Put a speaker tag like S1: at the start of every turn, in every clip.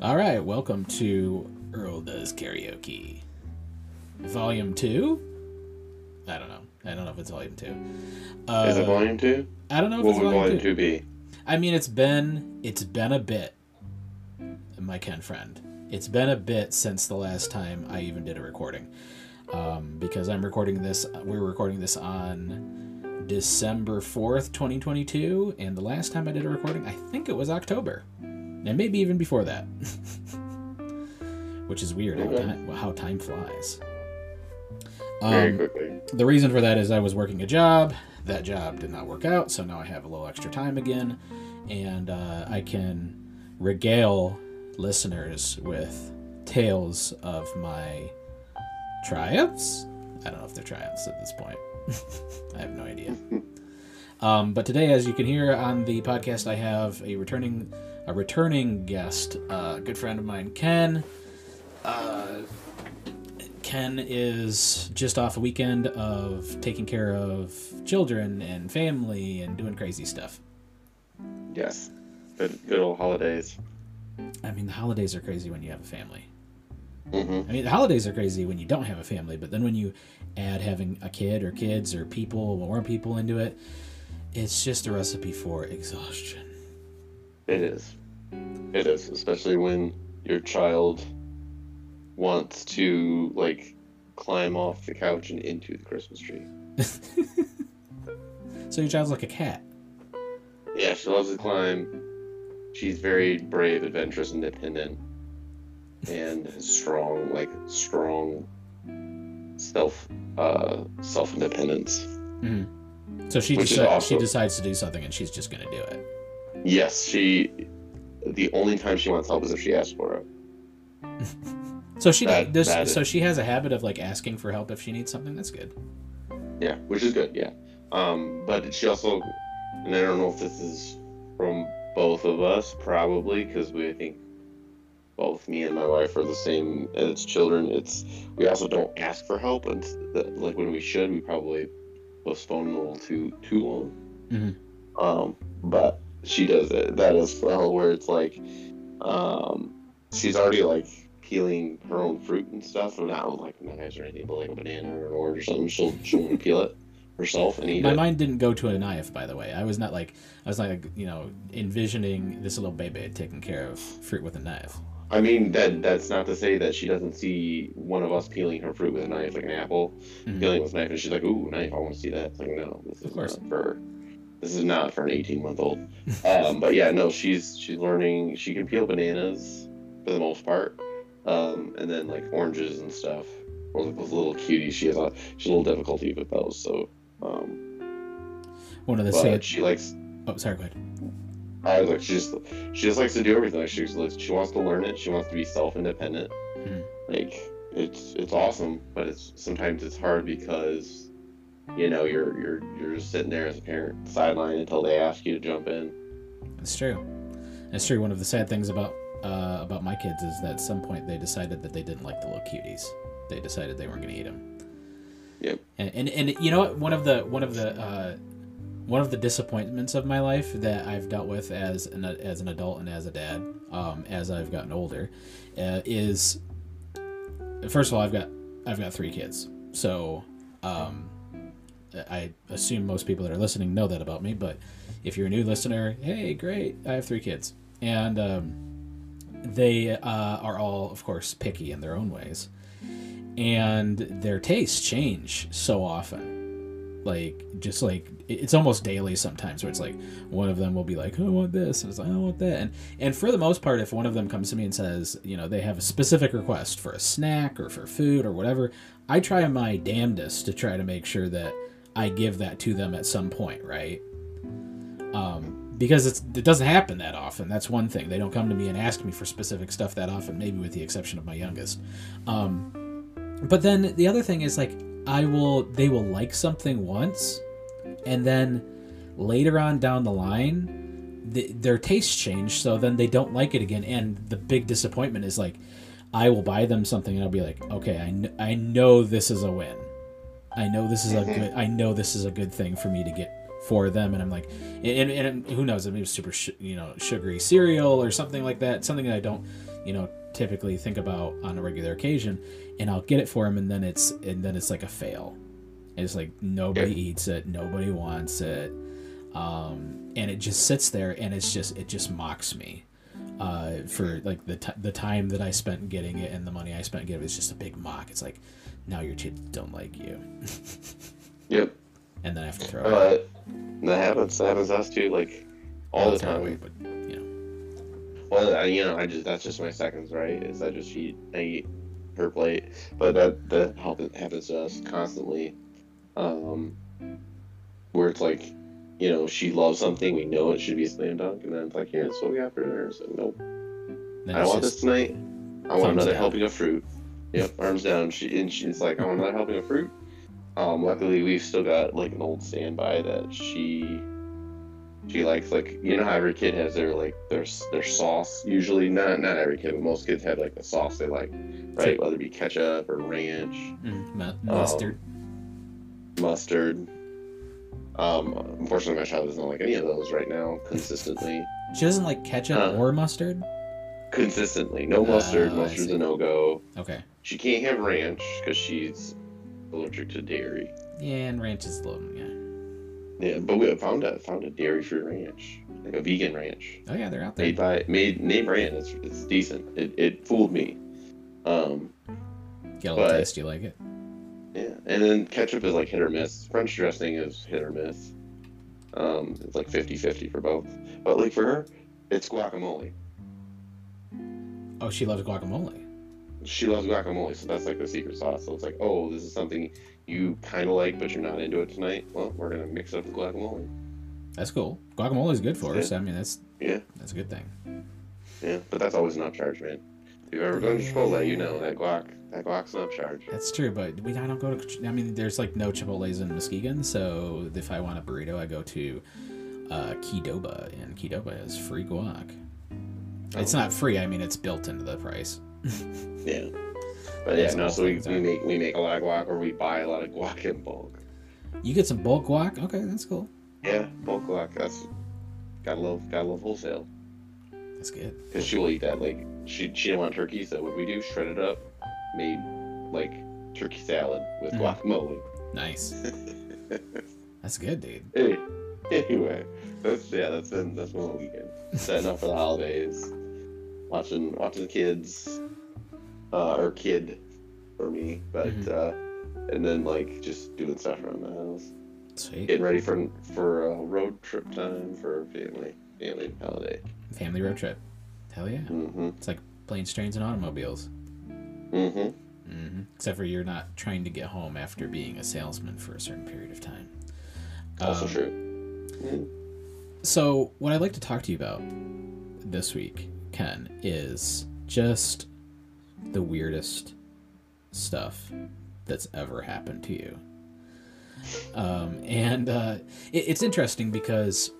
S1: All right, welcome to Earl Does Karaoke, Volume Two. I don't know. I don't know if it's Volume Two. Uh,
S2: Is it volume two?
S1: I don't know if
S2: What
S1: it's
S2: would
S1: Volume, two.
S2: be?
S1: I mean, it's been it's been a bit. My Ken friend, it's been a bit since the last time I even did a recording, um, because I'm recording this. We're recording this on December fourth, twenty twenty two, and the last time I did a recording, I think it was October, and maybe even before that. Which is weird how,
S2: Okay.
S1: time, how time flies.
S2: Very
S1: Um,
S2: quickly.
S1: the reason for that is I was working a job. That job did not work out, so now I have a little extra time again, and uh, I can regale listeners with tales of my triumphs. I don't know if they're triumphs at this point. I have no idea. Um, but today, as you can hear on the podcast, I have a returning a returning guest, uh, a good friend of mine, Ken. Uh, Ken is just off a weekend of taking care of children and family and doing crazy stuff.
S2: Yes. Good, good old holidays.
S1: I mean, the holidays are crazy when you have a family.
S2: hmm
S1: I mean, the holidays are crazy when you don't have a family, but then when you add having a kid or kids or people, more people into it, it's just a recipe for exhaustion.
S2: It is. It is, especially when your child wants to like climb off the couch and into the Christmas tree.
S1: So your child's like a cat.
S2: Yeah, she loves to climb. She's very brave, adventurous, independent, and strong, like strong self uh self independence.
S1: So she deci-
S2: also-
S1: she decides to do something and she's just gonna do it.
S2: Yes, she the only time she wants help is if she asks for it.
S1: So she
S2: That-
S1: does.
S2: that
S1: so
S2: is-
S1: she has a habit of like asking for help if she needs something. That's good.
S2: Yeah, which is good, yeah. Um, but she also, and I don't know if this is from both of us, probably, because we, I think, both me and my wife are the same as children. It's we also don't ask for help, and like when we should, we probably postpone a little too too long.
S1: Mhm.
S2: Um, but she does it that as well, where it's like, um, she's already like peeling her own fruit and stuff, and not with like knives or anything, but like a banana or an orange or something. She'll she'll peel it herself and eat
S1: My
S2: it.
S1: mind didn't go to a knife, by the way. I was not like I was like you know envisioning this little baby taking care of fruit with a knife.
S2: I mean that that's not to say that she doesn't see one of us peeling her fruit with a knife, like an apple,
S1: Mhm.
S2: peeling with a knife, and she's like, "Ooh, knife! I want to see that." It's like, no, this is
S1: Of course.
S2: not for this is not for an eighteen month old. Um, but yeah, no, she's she's learning. She can peel bananas for the most part, um, and then like oranges and stuff, or like those little cuties. She has a she's a little difficulty with those. So, um,
S1: One of the sad.
S2: she likes.
S1: Oh, sorry. Go ahead.
S2: I was like, she just she just likes to do everything. Like, she's like, she wants to learn it. She wants to be self independent.
S1: Mhm.
S2: Like it's it's awesome, but it's sometimes it's hard because you know you're you're you're just sitting there as a parent sideline until they ask you to jump in.
S1: It's true. It's true. One of the sad things about uh, about my kids is that at some point they decided that they didn't like the little cuties. They decided they weren't going to eat them.
S2: Yep.
S1: And, and and you know what? One of the one of the uh, one of the disappointments of my life that I've dealt with as an as an adult and as a dad, um, as I've gotten older, uh, is first of all I've got I've got three kids, so um, I assume most people that are listening know that about me. But if you're a new listener, hey, great, I have three kids, and um, they uh, are all, of course, picky in their own ways, and their tastes change so often. Like just like it's almost daily sometimes, where it's like one of them will be like, "I want this," and it's like, "I want that," and and for the most part, if one of them comes to me and says, you know, they have a specific request for a snack or for food or whatever, I try my damnedest to try to make sure that I give that to them at some point, right? Um, because it doesn't happen that often. That's one thing. They don't come to me and ask me for specific stuff that often, maybe with the exception of my youngest. Um, but then the other thing is like I will they will like something once, and then later on down the line, the, their tastes change. So then they don't like it again, and the big disappointment is like I will buy them something and I'll be like, okay, I, kn- I know this is a win. I know this is a
S2: Mhm.
S1: good. I know this is a good thing for me to get for them, and I'm like, and, and, who knows? I mean, it was super, sh- you know, sugary cereal or something like that. Something that I don't, you know, typically think about on a regular occasion, and I'll get it for him, and then it's and then it's like a fail. It's like nobody
S2: Yeah.
S1: eats it, nobody wants it, um, and it just sits there, and it's just it just mocks me uh, for like the t- the time that I spent getting it and the money I spent getting it. It's just a big mock. It's like now your kids don't like you,
S2: Yep.
S1: and then I have to throw it.
S2: Uh, that happens. That happens to us too. Like all the time.
S1: away, but you know,
S2: Well, I, you know, I just that's just my seconds, right? Is I just eat, I eat her plate, but that that happen- happens to us constantly. Um, where it's like, you know, she loves something, we know it should be a slam dunk, and then it's like, yeah, that's what we got for dinner. So nope, I want
S1: just
S2: this tonight. I want another
S1: down.
S2: helping of fruit. Yep, arms down. She and she's like, "Oh, I'm not helping a fruit. Um, luckily we've still got like an old standby that she she likes. Like you know how every kid has their like their their sauce? Usually not not every kid but most kids have like the sauce they like right? Whether it be ketchup or ranch
S1: mm, mu- mustard.
S2: mustard. Um unfortunately my child doesn't like any of those right now consistently.
S1: She doesn't like ketchup
S2: uh,
S1: or mustard.
S2: consistently. No mustard.
S1: Oh, I
S2: mustard's a no-go.
S1: Okay,
S2: she can't have ranch because she's allergic to dairy
S1: yeah, and ranch is a little yeah.
S2: yeah but we found a found a dairy-free ranch like a vegan ranch
S1: Oh yeah, they're out there.
S2: made by made name brand. It's, it's decent. It, it fooled me. Um,
S1: Get a little
S2: but-
S1: taste. You like it?
S2: yeah, and then ketchup is like hit or miss. French dressing is hit or miss. Um, it's like 50-50 for both. But like for her, it's guacamole.
S1: Oh, she loves guacamole.
S2: She loves guacamole, so that's like the secret sauce. So it's like, oh, this is something you kind of like, but you're not into it tonight. Well, we're gonna mix it up with guacamole.
S1: That's cool. Guacamole is good for
S2: Yeah.
S1: us. I mean, that's
S2: Yeah,
S1: that's a good thing.
S2: yeah, but that's always an upcharge, man. If you've ever gone to Chipotle, you know that guac, that guac's an upcharge.
S1: That's true, but we I don't go to. I mean, there's like no Chipotle's in Muskegon, so if I want a burrito, I go to uh, Qdoba, and Qdoba is free guac. It's
S2: Oh.
S1: not free. I mean, it's built into the price.
S2: Yeah. But yeah, no, so we, we make we make a lot of guac or we buy a lot of guac in bulk.
S1: You get some bulk guac. Okay, that's cool.
S2: Yeah, bulk guac. That's gotta love gotta love wholesale.
S1: That's good.
S2: Cause she will eat that like she she didn't want turkey, so what we do shred it up, made like turkey salad with
S1: Mhm.
S2: guacamole.
S1: Nice. That's good, dude.
S2: Hey, anyway, that's yeah, that's been that's been a weekend. Setting up for the holidays, watching watching the kids, uh, or kid, for me, but
S1: Mhm.
S2: uh, and then like just doing stuff around the house.
S1: Sweet.
S2: getting ready for for a road trip time for family family holiday.
S1: Family road trip. Hell yeah.
S2: Mm-hmm.
S1: It's like planes, trains, and automobiles.
S2: Mm-hmm.
S1: hmm Except for you're not trying to get home after being a salesman for a certain period of time.
S2: Also
S1: Um,
S2: true. Mm.
S1: So, what I'd like to talk to you about this week, Is just the weirdest stuff that's ever happened to you. Um, and uh, it, it's interesting because,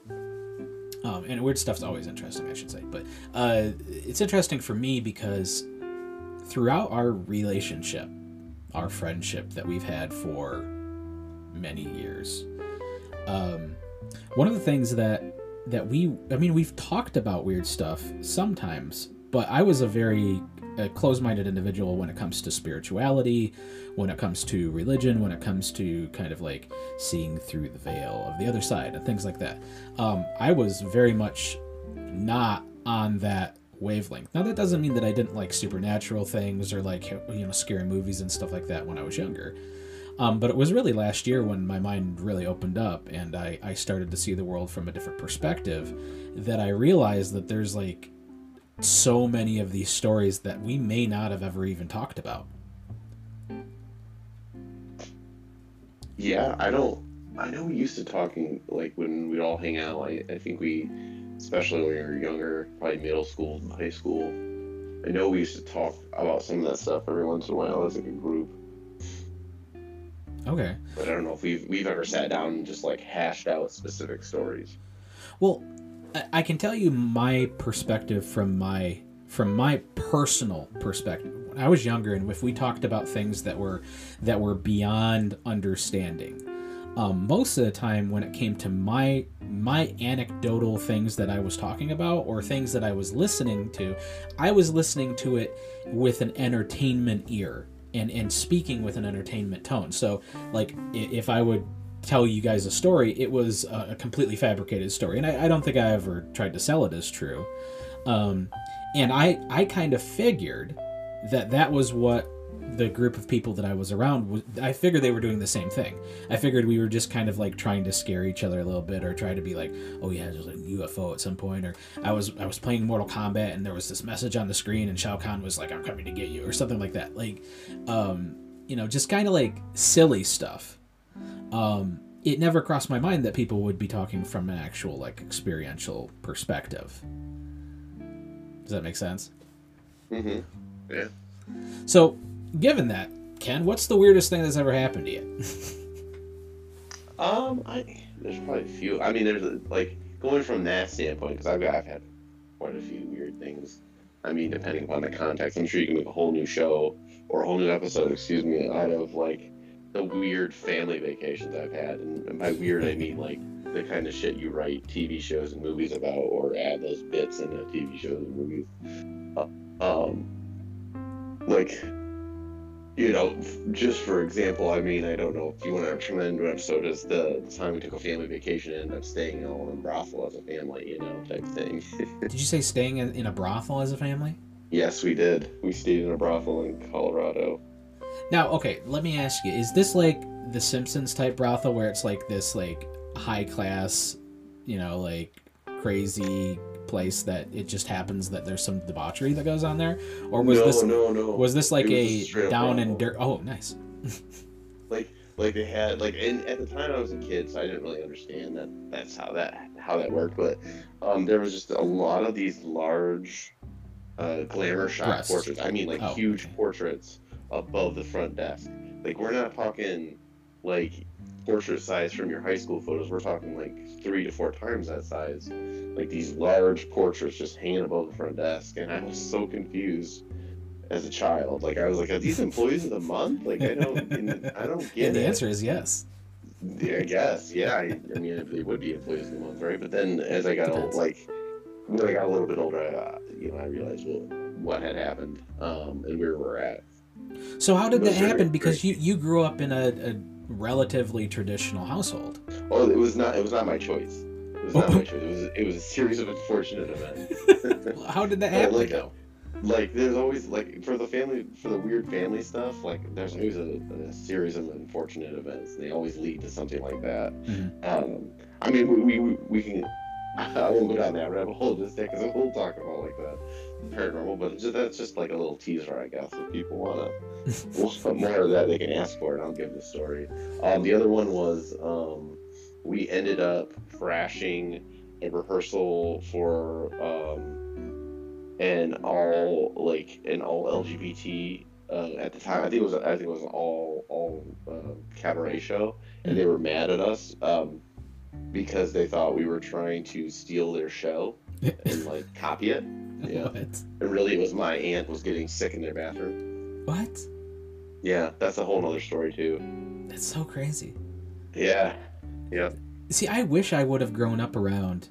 S1: um, and weird stuff's always interesting, I should say, but uh, it's interesting for me because throughout our relationship, our friendship that we've had for many years, um, one of the things that that we i mean we've talked about weird stuff sometimes but i was a very closed-minded individual when it comes to spirituality when it comes to religion when it comes to kind of like seeing through the veil of the other side and things like that. Um, i was very much not on that wavelength. Now that doesn't mean that i didn't like supernatural things or like you know scary movies and stuff like that when i was younger um, but it was really last year when my mind really opened up and I, I started to see the world from a different perspective that I realized that there's like so many of these stories that we may not have ever even talked about.
S2: Yeah, I don't. I know we used to talking like when we'd all hang out. I, I think we, especially when we were younger, probably middle school, high school. I know we used to talk about some of that stuff every once in a while as like a group.
S1: Okay.
S2: But I don't know if we've we've ever sat down and just like hashed out specific stories.
S1: Well, I- can tell you my perspective from my from my personal perspective. When I was younger, and if we talked about things that were that were beyond understanding, um, most of the time when it came to my my anecdotal things that I was talking about or things that I was listening to, I was listening to it with an entertainment ear and and speaking with an entertainment tone. So like if I would tell you guys a story, it was a completely fabricated story, and I, I don't think I ever tried to sell it as true. Um, and I I kind of figured that that was what the group of people that I was around I figured they were doing the same thing. I figured we were just kind of like trying to scare each other a little bit or try to be like, oh yeah, there's a UFO at some point or I was I was playing Mortal Kombat and there was this message on the screen and Shao Kahn was like I'm coming to get you or something like that. Like um you know, just kind of like silly stuff. Um it never crossed my mind that people would be talking from an actual like experiential perspective. Does that make sense?
S2: Mm-hmm. Yeah.
S1: So, given that, Ken, what's the weirdest thing that's ever happened to you?
S2: um, I there's probably a few. I mean, there's a, like going from that standpoint because I've I've had quite a few weird things. I mean, depending upon the context, I'm sure you can make a whole new show or a whole new episode, excuse me, out of like the weird family vacations I've had. And by weird, I mean like the kind of shit you write TV shows and movies about, or add those bits into TV shows and movies. Uh, um, like you know, just for example, I mean, I don't know if you want to that into an episode as the time we took a family vacation and ended up staying all in a brothel as a family, you know, type thing.
S1: did you say staying in, in a brothel as a family?
S2: Yes, we did. We stayed in a brothel in Colorado.
S1: Now, okay, let me ask you: Is this like the Simpsons type brothel where it's like this like high class, you know, like crazy place that it just happens that there's some debauchery that goes on there, or was
S2: no,
S1: this
S2: no, no.
S1: was this like a
S2: a
S1: down and dirt? Oh, nice.
S2: like like they had like and at the time I was a kid, so I didn't really understand that that's how that how that worked. But um, there was just a lot of these large uh, glamour shot portraits. I mean, like
S1: Oh,
S2: huge
S1: okay.
S2: portraits above the front desk. Like we're not talking like portrait size from your high school photos. We're talking like three to four times that size. Like these large portraits just hanging above the front desk, and I was so confused as a child. Like I was like, are these employees of the month? Like I don't, I don't get
S1: Yeah, the
S2: it.
S1: answer is yes.
S2: Yeah, I guess. Yeah, I, I mean, they would be employees of the month, right? But then as I got old, like when I got a little bit older, I, uh, you know, I realized well, what had happened um, and where we're at.
S1: So how did that happen? Because you you grew up in a, a relatively traditional household.
S2: Oh, it was not. It was not my choice. It was not my choice. It was. It was a series of unfortunate events.
S1: How did that happen?
S2: like,
S1: though?
S2: like there's always like for the family for the weird family stuff like there's always a, a series of unfortunate events they always lead to something like that
S1: Mhm.
S2: um i mean we, we, we can i won't go down that rabbit hole just yet because we'll talk about like the paranormal but that's just like a little teaser i guess if people want to want more of that they can ask for it i'll give the story um the other one was um we ended up crashing a rehearsal for um an all like an all LGBT uh, at the time. I think it was I think it was an all all uh, cabaret show, and they were mad at us um, because they thought we were trying to steal their show and like copy it. Yeah,
S1: What?
S2: and really it was my aunt was getting sick in their bathroom.
S1: What?
S2: Yeah, that's a whole nother story too.
S1: That's so crazy.
S2: Yeah, yeah.
S1: See, I wish I would have grown up around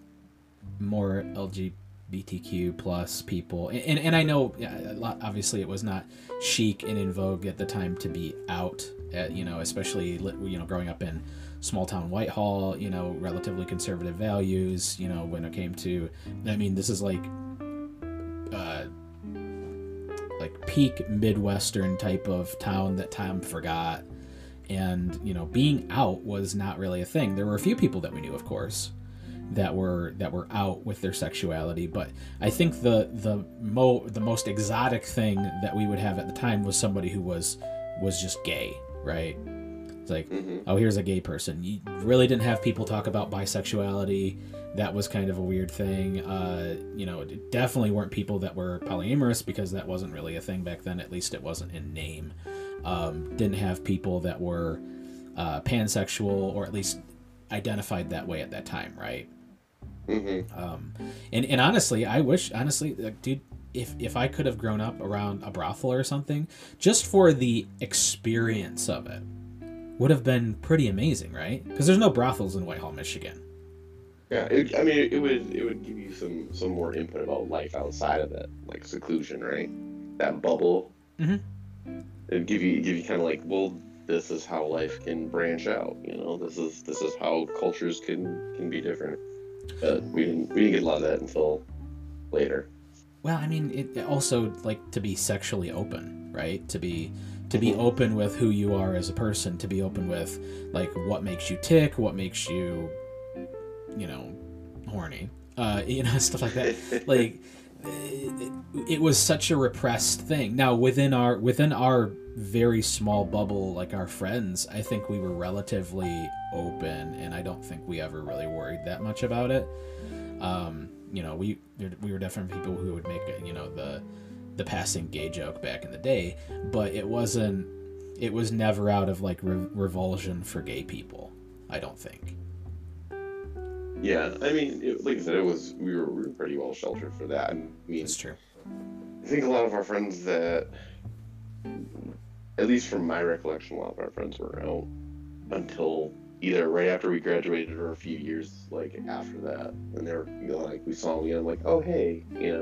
S1: more LGBTQ plus people, and and, and I know yeah, obviously it was not chic and in vogue at the time to be out, at, you know, especially you know growing up in small town Whitehall, you know, relatively conservative values, you know, when it came to, I mean, this is like, uh, like peak midwestern type of town that Tom forgot. And you know being out was not really a thing. There were a few people that we knew of course that were that were out with their sexuality. But i think the the mo the most exotic thing that we would have at the time was somebody who was was just gay right? It's like
S2: hmm
S1: oh here's a gay person. You really didn't have people talk about bisexuality that was kind of a weird thing. Uh, you know it definitely weren't people that were polyamorous because that wasn't really a thing back then. At least it wasn't in name. Um, didn't have people that were uh, pansexual or at least identified that way at that time right?
S2: Hmm
S1: um, and, and honestly i wish honestly like, dude if, if i could have grown up around a brothel or something just for the experience of it would have been pretty amazing, right? Because there's no brothels in Whitehall, Michigan.
S2: Yeah, it, I mean, it would it would give you some some more input about life outside of that, like seclusion, right? That bubble.
S1: Mhm.
S2: It'd give you give you kind of like, well, this is how life can branch out. You know, this is this is how cultures can can be different. But we didn't we didn't get a lot of that until later.
S1: Well, I mean, it, it also like to be sexually open, right? To be to be open with who you are as a person, to be open with like what makes you tick, what makes you, you know, horny, uh, you know, stuff like that. like it, it was such a repressed thing. Now within our within our very small bubble, like our friends, I think we were relatively open, and I don't think we ever really worried that much about it. Um, you know, we we were definitely people who would make you know the the passing gay joke back in the day, but it wasn't. It was never out of like re- revulsion for gay people. I don't think.
S2: Yeah, I mean, it, like I said, it was we were, we were pretty well sheltered for that. I mean,
S1: It's true.
S2: I think a lot of our friends that, at least from my recollection, a lot of our friends were out until either right after we graduated or a few years like after that, and they were you know like we saw them again, like oh hey, you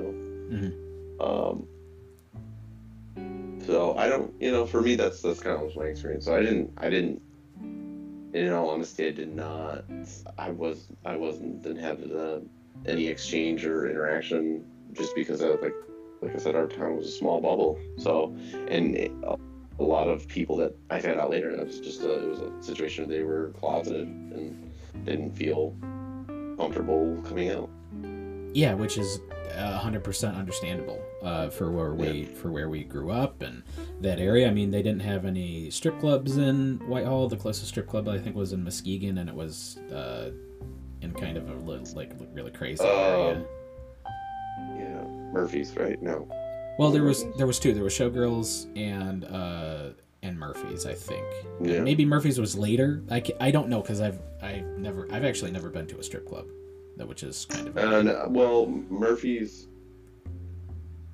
S2: know, um. So I don't, you know, for me that's that's kind of was my experience. So I didn't, I didn't. In all honesty, I did not. I was, I wasn't, didn't have uh, any exchange or interaction just because I like like I said, our town was a small bubble. So, and it, a lot of people that I found out later, it was just a, it was a situation where they were closeted and didn't feel comfortable coming out.
S1: Yeah, which is hundred percent understandable uh, for where we
S2: Yeah.
S1: for where we grew up and that area. I mean, they didn't have any strip clubs in Whitehall. The closest strip club I think was in Muskegon, and it was uh, in kind of a little, like really crazy area.
S2: Um, Yeah, Murphy's, right? No.
S1: Well, there was there was two. There was Showgirls and uh, and Murphy's, I think.
S2: Yeah.
S1: Maybe Murphy's was later. I, I don't know because I've I've never I've actually never been to a strip club, which is kind of
S2: And uh, well, Murphy's.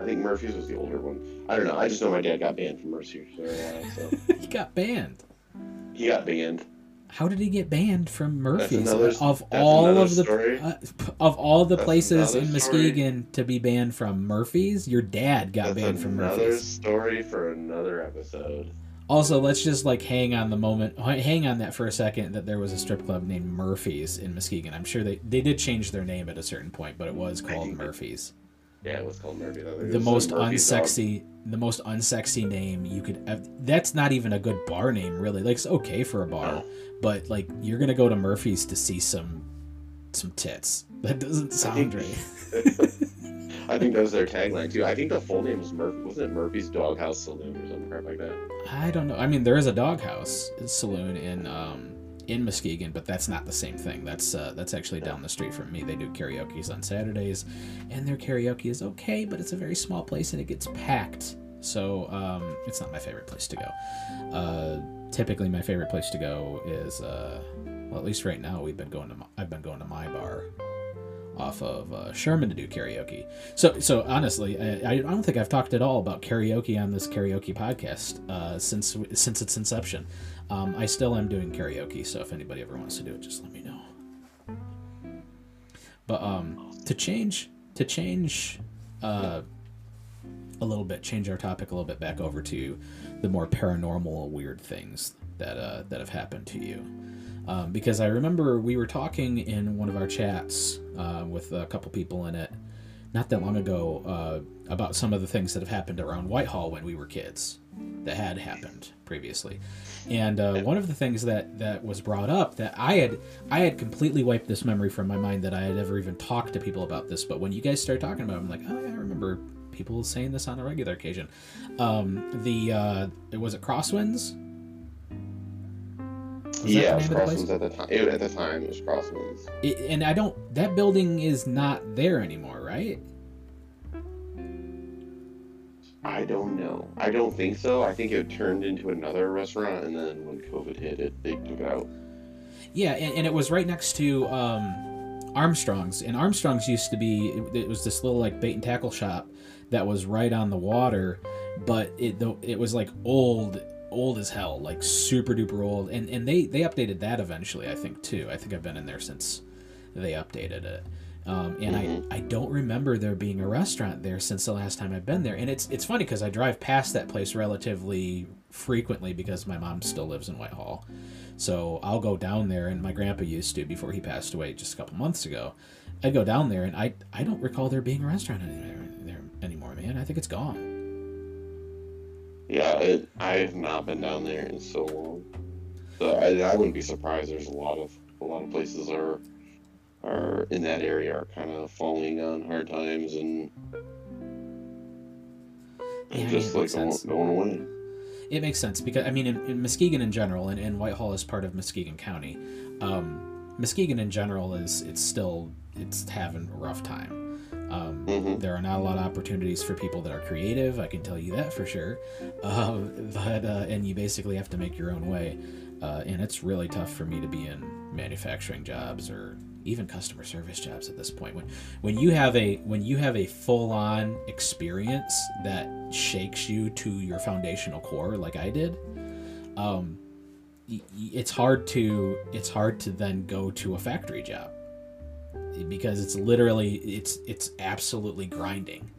S2: I think Murphy's was the older one. I don't know. I just know my dad got banned from Mercy, so, uh, so
S1: he got banned.
S2: he got banned.
S1: How did he get banned from Murphy's?
S2: another-
S1: of all of the uh, of all the
S2: That's
S1: places in
S2: story.
S1: Muskegon to be banned from Murphy's, your dad got
S2: That's
S1: banned from Murphy's.
S2: another story for another episode.
S1: Also, let's just like hang on the moment, hang on that for a second. That there was a strip club named Murphy's in Muskegon. I'm sure they they did change their name at a certain point, but it was called Murphy's.
S2: Yeah, it was called Murphy.
S1: The
S2: was
S1: most
S2: Murphy's dog.
S1: unsexy, the most unsexy name you could. Have. That's not even a good bar name, really. Like it's okay for a bar,
S2: No.
S1: but like you're gonna go to Murphy's to see some some tits. That doesn't sound right.
S2: I think that was their tagline too. I think the full name was Murphy. Wasn't it Murphy's Doghouse Saloon or something crap like that?
S1: I don't know. I mean, there is a doghouse saloon in um, in Muskegon, but that's not the same thing. That's uh, that's actually down the street from me. They do karaoke's on Saturdays, and their karaoke is okay, but it's a very small place and it gets packed. So um, it's not my favorite place to go. Uh, typically, my favorite place to go is uh, well, at least right now we've been going to my, I've been going to my bar off of uh, Sherman to do karaoke. So, so honestly, I, I don't think I've talked at all about karaoke on this karaoke podcast uh, since since its inception. Um, I still am doing karaoke, so if anybody ever wants to do it, just let me know. But um, to change to change uh, a little bit, change our topic a little bit back over to the more paranormal, weird things that uh, that have happened to you. Um, because I remember we were talking in one of our chats uh, with a couple people in it not that long ago uh, about some of the things that have happened around Whitehall when we were kids that had happened previously. And uh, one of the things that, that was brought up that I had I had completely wiped this memory from my mind that I had ever even talked to people about this. But when you guys started talking about, it, I'm like, oh yeah, I remember people saying this on a regular occasion. Um, the uh, was it Crosswinds? Was the
S2: yeah, it
S1: name
S2: was
S1: of the place?
S2: At the time. It, at the time, it was Crosswinds.
S1: It, and I don't. That building is not there anymore, right?
S2: I don't know. I don't think so. I think it turned into another restaurant, and then when COVID hit, it they took it out.
S1: Yeah, and, and it was right next to um, Armstrong's, and Armstrong's used to be. It, it was this little like bait and tackle shop that was right on the water, but it though it was like old old as hell, like super duper old. And and they they updated that eventually, I think too. I think I've been in there since they updated it. Um, and
S2: Mhm.
S1: I, I don't remember there being a restaurant there since the last time I've been there. And it's it's funny because I drive past that place relatively frequently because my mom still lives in Whitehall. So I'll go down there, and my grandpa used to before he passed away just a couple months ago. I'd go down there, and I I don't recall there being a restaurant anywhere there anymore, man. I think it's gone.
S2: Yeah, it, I've not been down there in so long. So I, I wouldn't be surprised. There's a lot of a lot of places are are in that area are kind of falling on hard times and, and
S1: mean,
S2: just like
S1: makes
S2: going, going away.
S1: It makes sense because I mean, in, in Muskegon in general, and, and Whitehall is part of Muskegon County. Um, Muskegon in general is it's still it's having a rough time. Um,
S2: hmm
S1: there are not a lot of opportunities for people that are creative. I can tell you that for sure. Um, but uh, and you basically have to make your own way, uh, and it's really tough for me to be in manufacturing jobs or even customer service jobs at this point. When when you have a when you have a full on experience that shakes you to your foundational core, like I did, um, it's hard to it's hard to then go to a factory job because it's literally it's it's absolutely grinding.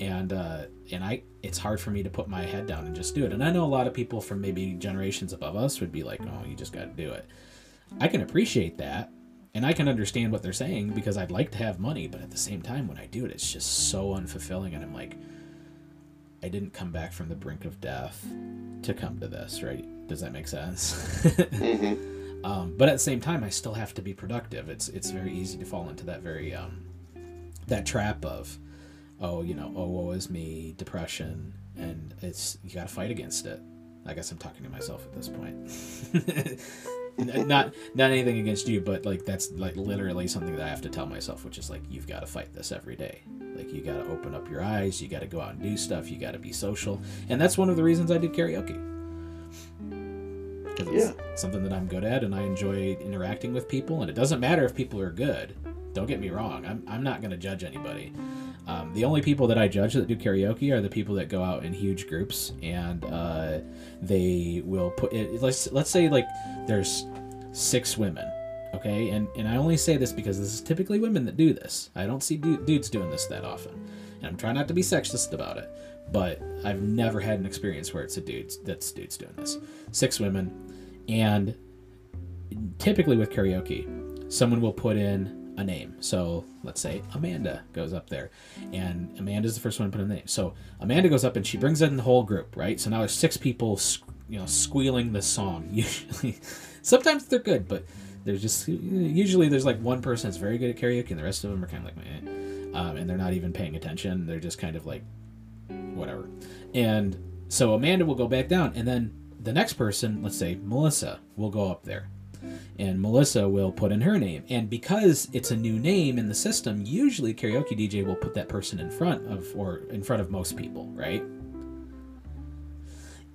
S1: And uh and i it's hard for me to put my head down and just do it. And i know a lot of people from maybe generations above us would be like oh you just got to do it. I can appreciate that and i can understand what they're saying because i'd like to have money but at the same time when i do it it's just so unfulfilling and i'm like i didn't come back from the brink of death to come to this right? Does that make sense?
S2: Hmm
S1: um, but at the same time, I still have to be productive. It's it's very easy to fall into that very um, that trap of, oh, you know, oh, woe is me, depression, and it's you got to fight against it. I guess I'm talking to myself at this point. Not not anything against you, but like that's like literally something that I have to tell myself, which is like you've got to fight this every day. Like you got to open up your eyes, you got to go out and do stuff, you got to be social, and that's one of the reasons I did karaoke. Because it's something that I'm good at, and I enjoy interacting with people. And it doesn't matter if people are good. Don't get me wrong. I'm, I'm not going to judge anybody. Um, the only people that I judge that do karaoke are the people that go out in huge groups and uh, they will put it. Let's let's say like there's six women, okay, and and I only say this because this is typically women that do this. I don't see du- dudes doing this that often, and I'm trying not to be sexist about it. But I've never had an experience where it's a dude that's dudes doing this. Six women, and typically with karaoke, someone will put in a name. So let's say Amanda goes up there, and Amanda's the first one to put in the name. So Amanda goes up and she brings in the whole group, right? So now there's six people, you know, squealing the song. Usually, sometimes they're good, but there's just usually there's like one person that's very good at karaoke, and the rest of them are kind of like, eh. um, and they're not even paying attention. They're just kind of like whatever. And so Amanda will go back down, and then the next person, let's say Melissa, will go up there. And Melissa will put in her name. And because it's a new name in the system, usually karaoke DJ will put that person in front of or in front of most people, right?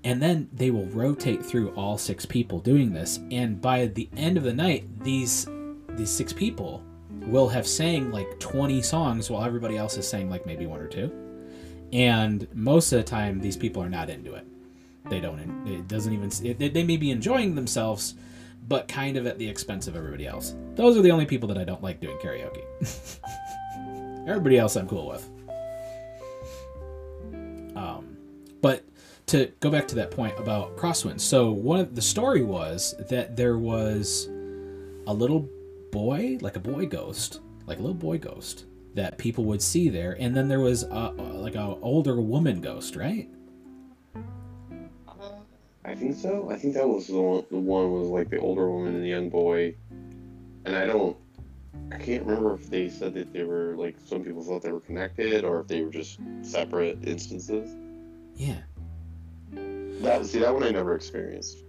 S1: And then they will rotate through all six people doing this. And by the end of the night, these these six people will have sang like 20 songs while everybody else is saying like maybe one or two and most of the time these people are not into it they don't it doesn't even it, they may be enjoying themselves but kind of at the expense of everybody else. Those are the only people that i don't like doing karaoke. Everybody else i'm cool with. Um, but to go back to that point about crosswinds so one of the story was that there was a little boy like a boy ghost like a little boy ghost that people would see there and then there was a- like a older woman ghost right
S2: I think so. I think that was the one. The one was like the older woman and the young boy, and I don't. I can't remember if they said that they were like some people thought they were connected or if they were just separate instances.
S1: yeah
S2: That see that one I never experienced.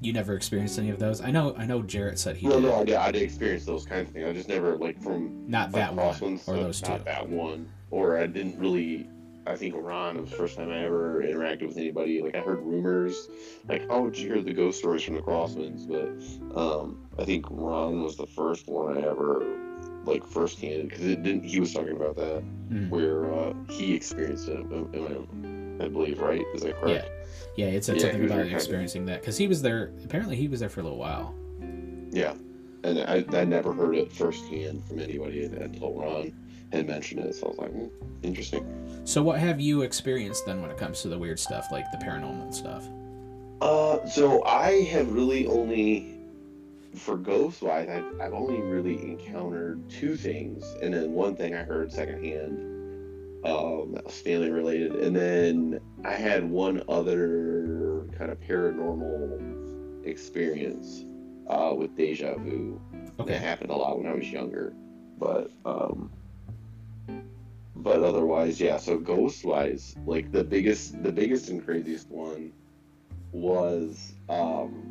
S1: you never experienced any of those i know i know jarrett said he
S2: no,
S1: did
S2: no, I did. I did experience those kinds of things. I just never like from
S1: not that one or those two
S2: not that one, or I didn't really. I think Ron was the first time I ever interacted with anybody. Like I heard rumors, like oh, did you hear the ghost stories from the Crosswinds? But um, I think Ron was the first one I ever like firsthand because it didn't. He was talking about that
S1: Mm.
S2: where uh, he experienced it. Am- am I believe, right? Is that correct?
S1: Yeah, yeah. it said
S2: Yeah,
S1: something about experiencing that because he was there. Apparently, he was there for a little while.
S2: Yeah. And I, I never heard it firsthand from anybody until Ron had mentioned it. So I was like, hmm, interesting.
S1: So, what have you experienced then when it comes to the weird stuff, like the paranormal stuff?
S2: Uh, so I have really only, for ghost wise, I've, I've only really encountered two things, and then one thing I heard secondhand, um, that was family related, and then I had one other kind of paranormal experience, uh, with deja vu. That happened a lot when I was younger, but um, but otherwise, yeah. So ghost wise, like the biggest, the biggest and craziest one was um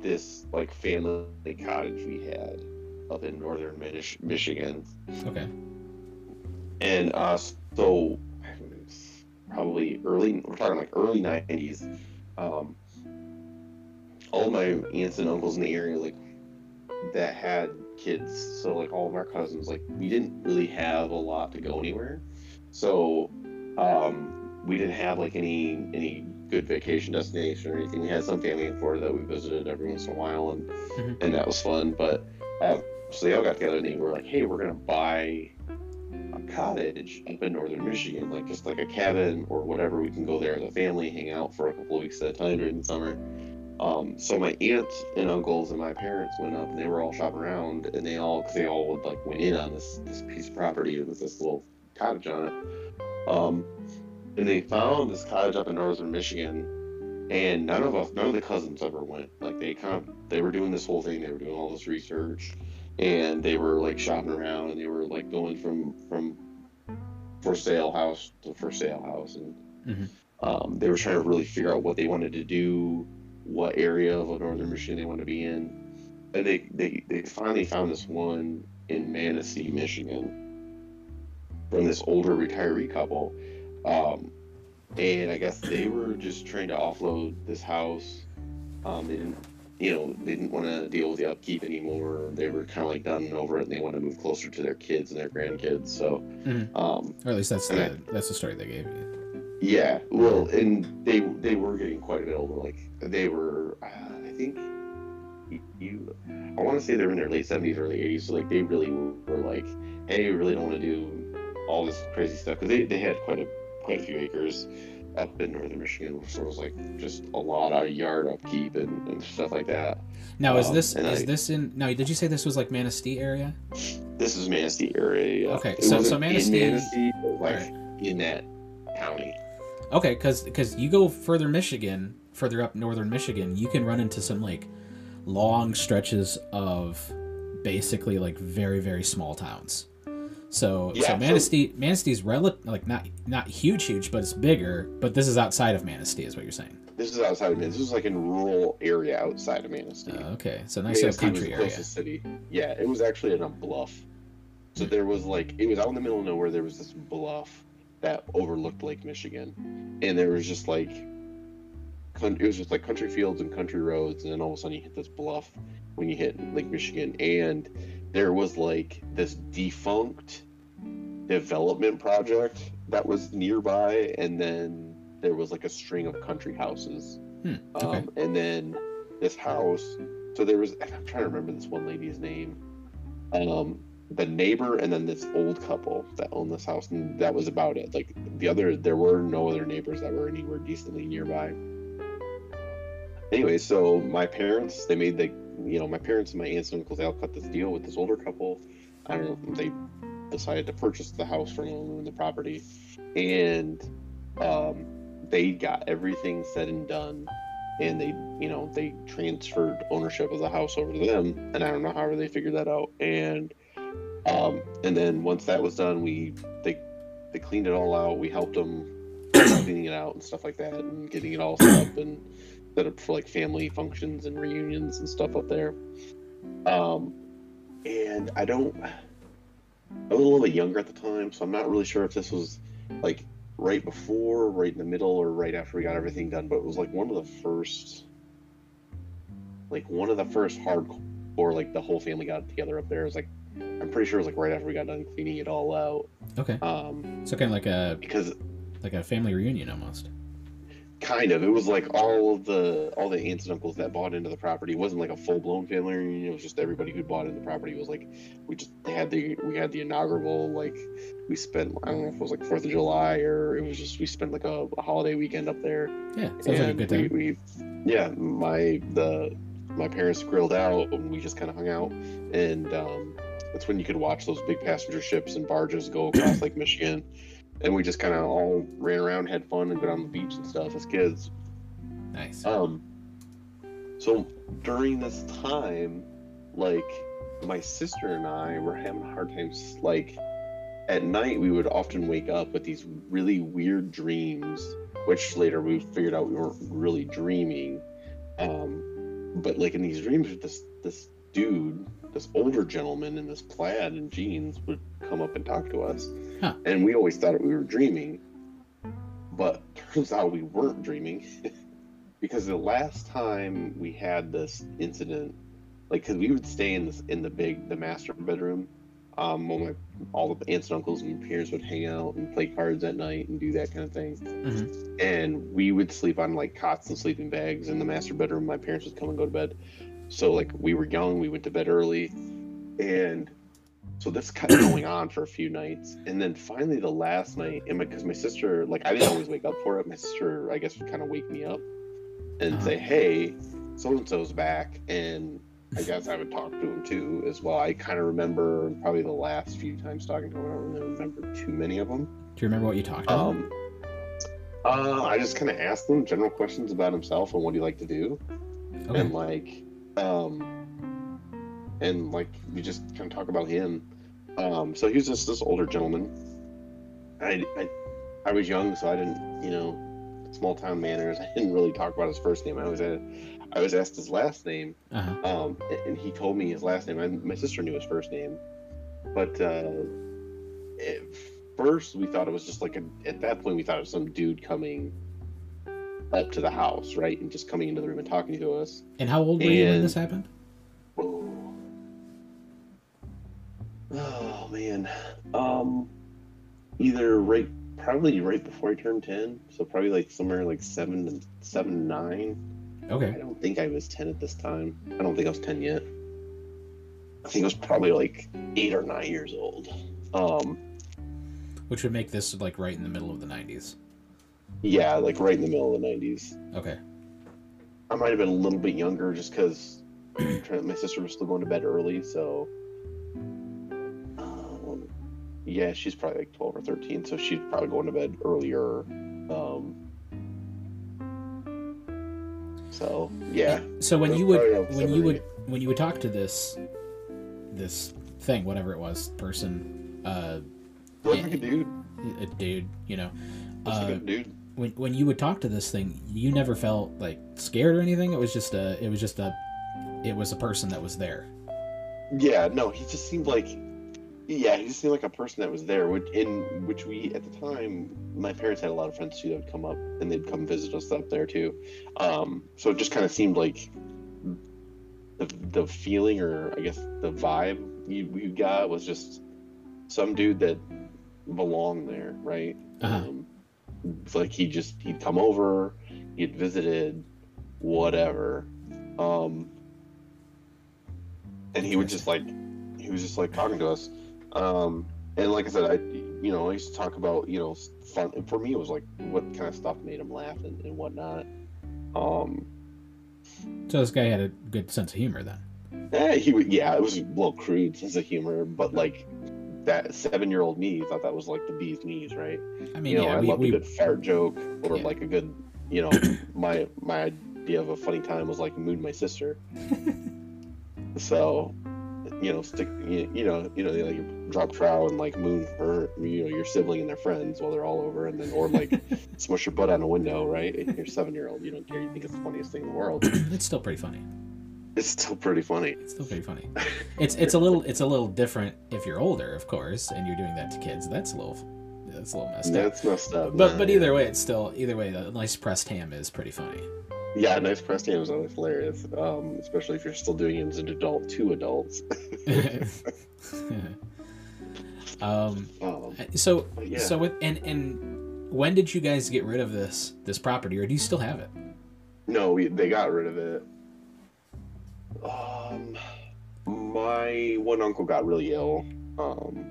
S2: this like family cottage we had up in northern Mich- Michigan,
S1: Okay.
S2: and uh, so probably early. We're talking like early '90s. Um, all my aunts and uncles in the area, like that had kids, so like all of our cousins, like we didn't really have a lot to go anywhere. So um, we didn't have like any any good vacation destination or anything. We had some family in Florida that we visited every once in a while, and
S1: Mhm.
S2: and that was fun. But uh, so they all got together and they were like, "Hey, we're gonna buy a cottage up in northern Michigan, like just like a cabin or whatever. We can go there as a family, hang out for a couple of weeks at a time during the summer." Um, so my aunts and uncles and my parents went up and they were all shopping around and they all, cause they all like went in on this this piece of property with this little cottage on it. Um, and they found this cottage up in northern Michigan, and none of us, none of the cousins ever went. Like they kind of, they were doing this whole thing. They were doing all this research, and they were like shopping around, and they were like going from from for sale house to for sale house, and
S1: Mhm.
S2: um, they were trying to really figure out what they wanted to do, what area of northern Michigan they want to be in, and they they they finally found this one in Manistee, Michigan, from this older retiree couple. Um, and I guess they were just trying to offload this house. Um, they didn't, you know, they didn't want to deal with the upkeep anymore. They were kind of like done and over it, and they want to move closer to their kids and their grandkids. So,
S1: Mhm.
S2: um,
S1: Or at least that's the that's the story they gave you.
S2: Yeah, well, and they they were getting quite a bit older. Like they were, uh, I think, you- I want to say they're in their late seventies, early eighties. So like they really were like, hey, we really don't want to do all this crazy stuff because they, they had quite a quite a few acres up in northern Michigan, so it was like just a lot of yard upkeep and, and stuff like that.
S1: Now, is
S2: Um,
S1: this
S2: and
S1: is
S2: I-
S1: this in? Now, did you say this was like Manistee area?
S2: This is Manistee area. yeah.
S1: Okay,
S2: It
S1: so- so Manistee-
S2: in Manistee, like
S1: Alright.
S2: in that county.
S1: Okay, because because you go further Michigan, further up northern Michigan, you can run into some like long stretches of basically like very very small towns. So
S2: Yeah,
S1: so
S2: so-
S1: Manistee Manistee's rel- like not not huge huge, but it's bigger. But this is outside of Manistee, is what you're saying.
S2: This is outside of Manistee. This is like in rural area outside of Manistee.
S1: Uh, okay, so nice little
S2: Manistee was
S1: country
S2: the
S1: area.
S2: closest city. Yeah, it was actually in a bluff. So there was like it was out in the middle of nowhere. There was this bluff that overlooked Lake Michigan, and there was just like it was just like country fields and country roads, and then all of a sudden you hit this bluff when you hit Lake Michigan, and there was like this defunct development project that was nearby, and then there was like a string of country houses
S1: Hmm, okay.
S2: um, and then this house. So there was. I'm trying to remember this one lady's name. Um, the neighbor, and then this old couple that owned this house, and that was about it. Like the other, there were no other neighbors that were anywhere decently nearby. Anyway, so my parents, they made the, you know, my parents and my aunts and uncles, they all cut this deal with this older couple. I don't know. They decided to purchase the house from them and the property, and um, they got everything said and done and they you know they transferred ownership of the house over to them and i don't know how they figured that out and um and then once that was done we they they cleaned it all out we helped them cleaning it out and stuff like that and getting it all set up and set up for like family functions and reunions and stuff up there um and i don't i was a little bit younger at the time so i'm not really sure if this was like right before, right in the middle, or right after we got everything done. But it was like one of the first, like one of the first hardcore, or like the whole family got together up there. It was like, I'm pretty sure it was like right after we got done cleaning it all out.
S1: Okay,
S2: Um,
S1: so kind of like a
S2: because
S1: like a family reunion almost.
S2: kind of. It was like all the all the aunts and uncles that bought into the property. It wasn't like a full blown family reunion. It was just everybody who bought into the property. It was like we just had the we had the inaugural like we spent I don't know if it was like Fourth of July or it was just we spent like a, a holiday weekend up there.
S1: Yeah, sounds like a good time.
S2: We, we yeah my the my parents grilled out and we just kind of hung out and um, that's when you could watch those big passenger ships and barges go across Lake Michigan. And we just kind of all ran around, had fun, and got on the beach and stuff as kids.
S1: nice.
S2: Um, so during this time, like my sister and I were having a hard time. Like at night, we would often wake up with these really weird dreams, which later we figured out we weren't really dreaming. Um, but like in these dreams, this this dude, this older gentleman in this plaid and jeans, would come up and talk to us,
S1: Huh.
S2: and we always thought we were dreaming. But turns out we weren't dreaming because the last time we had this incident, like, cause we would stay in this in the big the master bedroom, um, when my all the aunts and uncles and parents would hang out and play cards at night and do that kind of thing,
S1: hmm
S2: and we would sleep on like cots and sleeping bags in the master bedroom. My parents would come and go to bed, so like we were young, we went to bed early, and so this kept going on for a few nights, and then finally the last night, and because my, sister, like I didn't always wake up for it, my sister, I guess, would kind of wake me up and
S1: Uh-huh.
S2: say, "Hey, so and so's back," and I guess I would talk to him too as well. I kind of remember probably the last few times talking to him. I don't really remember too many of them.
S1: Do you remember what you talked about?
S2: Um, uh, I just kind of asked him general questions about himself and what he liked to do,
S1: okay.
S2: and like, um, and like we just kind of talk about him. Um, so he was just this older gentleman. I, I, I was young, so I didn't, you know, small town manners. I didn't really talk about his first name. I was at, I was asked his last name,
S1: Uh-huh.
S2: um, and he told me his last name. I, my sister knew his first name, but uh, at first we thought it was just like a. At that point, we thought it was some dude coming up to the house, right, and just coming into the room and talking to us.
S1: And how old were you when this happened?
S2: Oh, oh man, um, either right, probably right before I turned ten, so probably like somewhere like seven and seven nine.
S1: Okay.
S2: I don't think I was 10 at this time. I don't think I was 10 yet. I think I was probably like eight or nine years old. Um,
S1: Which would make this like right in the middle of the 90s.
S2: Yeah, like right in the middle of the 90s.
S1: Okay.
S2: I might have been a little bit younger just because my sister was still going to bed early, so. Um, yeah, she's probably like 12 or 13, so she's probably going to bed earlier. Um, so, yeah.
S1: So when you would when you would when you would talk to this this thing, whatever it was, person, uh,
S2: like a dude.
S1: a dude, you know,
S2: like
S1: uh,
S2: a dude.
S1: When when you would talk to this thing, you never felt like scared or anything. It was just a it was just a it was a person that was there.
S2: Yeah, no, he just seemed like, yeah, he just seemed like a person that was there. Which, in which we at the time, my parents had a lot of friends too that would come up and they'd come visit us up there too. Um, so it just kind of seemed like the the feeling or I guess the vibe you we got was just some dude that belonged there, right?
S1: Uh-huh.
S2: Um, it's like he just he'd come over, he'd visited, whatever. Um, and he would just like he was just like talking to us um and like i said i you know i used to talk about you know fun and for me it was like what kind of stuff made him laugh and, and whatnot um
S1: So this guy had a good sense of humor then.
S2: eh, he would yeah it was a little crude sense of humor but like that seven year old me thought that was like the bee's knees right?
S1: I mean,
S2: you know
S1: yeah,
S2: i
S1: we,
S2: loved
S1: we
S2: a good fart joke or
S1: Yeah.
S2: like a good you know my my idea of a funny time was like moon my sister. So you know stick you, you know you know like you drop trow and like moon her you know your sibling and their friends while they're all over and then or like smush your butt on a window right? And you're seven year old you don't care. You think it's the funniest thing in the world.
S1: It's still pretty funny.
S2: It's still pretty funny
S1: It's still pretty funny. It's it's a little it's a little different if you're older, of course, and you're doing that to kids. That's a little that's a little messed up.
S2: that's messed up
S1: But but either way, it's still either way. A nice pressed ham is pretty funny.
S2: yeah nice pressed ham is always hilarious um especially if you're still doing it as an adult to adults
S1: um,
S2: um
S1: so
S2: yeah
S1: so with and and when did you guys get rid of this this property, or do you still have it?
S2: No, we, they got rid of it. Um, my one uncle got really ill. Um,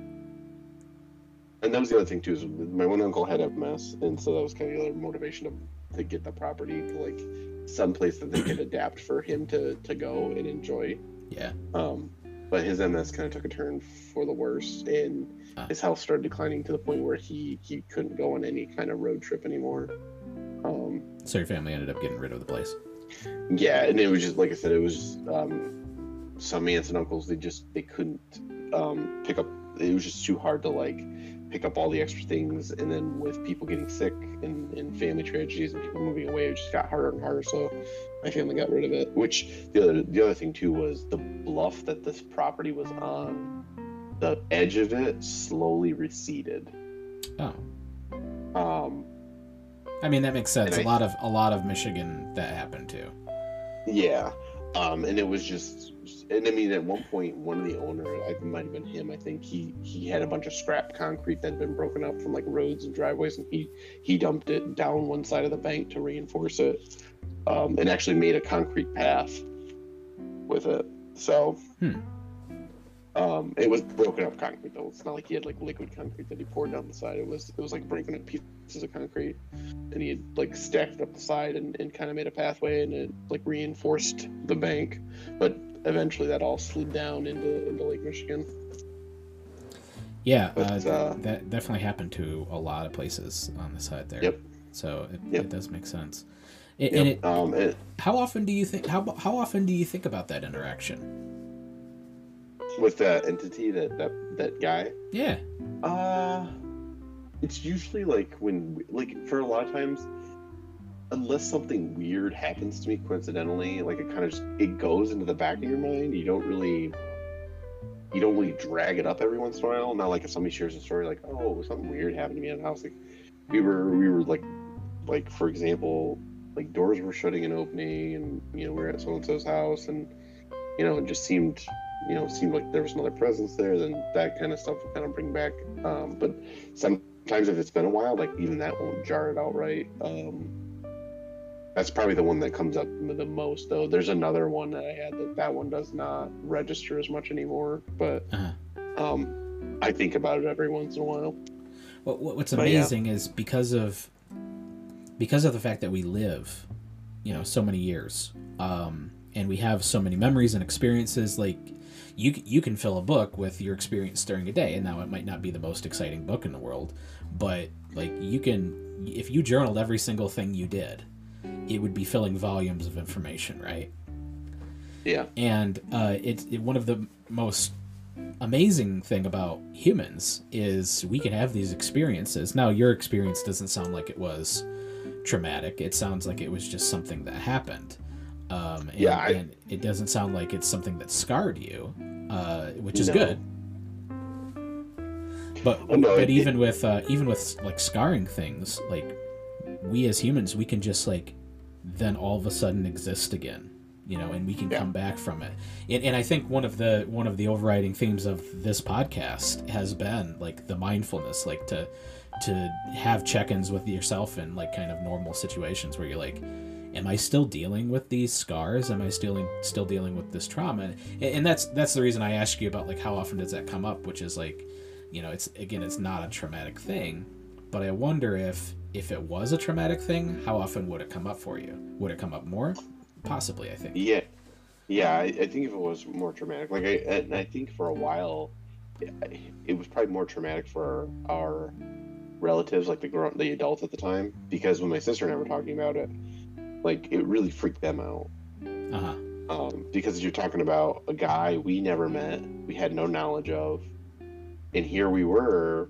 S2: and that was the other thing too. Is my one uncle had MS, and so that was kind of the other motivation to, to get the property to like some place that they could adapt for him to to go and enjoy.
S1: Yeah.
S2: Um, but his MS kind of took a turn for the worse, and
S1: Ah.
S2: his health started declining to the point where he he couldn't go on any kind of road trip anymore. Um,
S1: So your family ended up getting rid of the place.
S2: Yeah, and it was just like I said, it was just, um, some aunts and uncles. They just they couldn't um, pick up. It was just too hard to like pick up all the extra things, and then with people getting sick and, and family tragedies and people moving away, it just got harder and harder. So my family got rid of it. Which the other the other thing too was the bluff that this property was on. The edge of it slowly receded.
S1: Oh,
S2: Um,
S1: I mean that makes sense.
S2: And
S1: A
S2: I-
S1: lot of a lot of Michigan that happened too.
S2: Yeah. Um, and it was just, and I mean, at one point, one of the owner, it might have been him. I think he he had a bunch of scrap concrete that had been broken up from like roads and driveways, and he he dumped it down one side of the bank to reinforce it, um, and actually made a concrete path with it. So,
S1: Hmm.
S2: Um, it was broken up concrete though. It's not like he had like liquid concrete that he poured down the side. It was it was like breaking up pieces of concrete and he had like stacked up the side and, and kind of made a pathway and it like reinforced the bank but eventually that all slid down into, into lake michigan
S1: Yeah,
S2: But,
S1: uh,
S2: uh,
S1: that definitely happened to a lot of places on the side there.
S2: Yep.
S1: So it,
S2: Yep.
S1: it does make sense. It, And it,
S2: um it,
S1: how often do you think how how often do you think about that interaction?
S2: With that entity that that that guy
S1: Yeah.
S2: uh it's usually like when like for a lot of times unless something weird happens to me coincidentally like it kind of just it goes into the back of your mind you don't really you don't really drag it up every once in a while not like if somebody shares a story like oh something weird happened to me in the house like we were we were like like for example like doors were shutting and opening and you know we were at so and so's house and you know it just seemed you know seemed like there was another presence there then that kind of stuff would kind of bring back um but sometimes if it's been a while like even that won't jar it outright um that's probably the one that comes up the most though there's another one that i had that that one does not register as much anymore but
S1: Uh-huh.
S2: um i think about it every once in a while
S1: What, what what's
S2: But yeah.
S1: amazing is because of because of the fact that we live, you know, so many years, um, and we have so many memories and experiences. Like you you can fill a book with your experience during a day, and now it might not be the most exciting book in the world, but like you can if you journaled every single thing you did, it would be filling volumes of information, right?
S2: yeah.
S1: And uh, it's it, one of the most amazing thing about humans is we can have these experiences. Now your experience doesn't sound like it was traumatic. It sounds like it was just something that happened um, and,
S2: Yeah, I-
S1: and it doesn't sound like it's something that scarred you uh, which is
S2: No.
S1: good but
S2: Well, no,
S1: but
S2: it-
S1: even with uh, even with like scarring things like we as humans we can just like then all of a sudden exist again you know and we can
S2: Yeah.
S1: come back from it and, and i think one of the one of the overriding themes of this podcast has been like the mindfulness like to to have check-ins with yourself in like kind of normal situations where you're like am i still dealing with these scars? Am i still still dealing with this trauma? And, and that's that's the reason i ask you about like how often does that come up which is like you know it's again it's not a traumatic thing but i wonder if if it was a traumatic thing how often would it come up for you? Would it come up more? Possibly i think.
S2: Yeah, yeah. I, I think if it was more traumatic, like I, and I think for a while, it, was probably more traumatic for our relatives, like the grown, the adults at the time, because when my sister and I were talking about it, like it really freaked them out.
S1: uh-huh
S2: Um, because you're talking about a guy we never met, we had no knowledge of, and here we were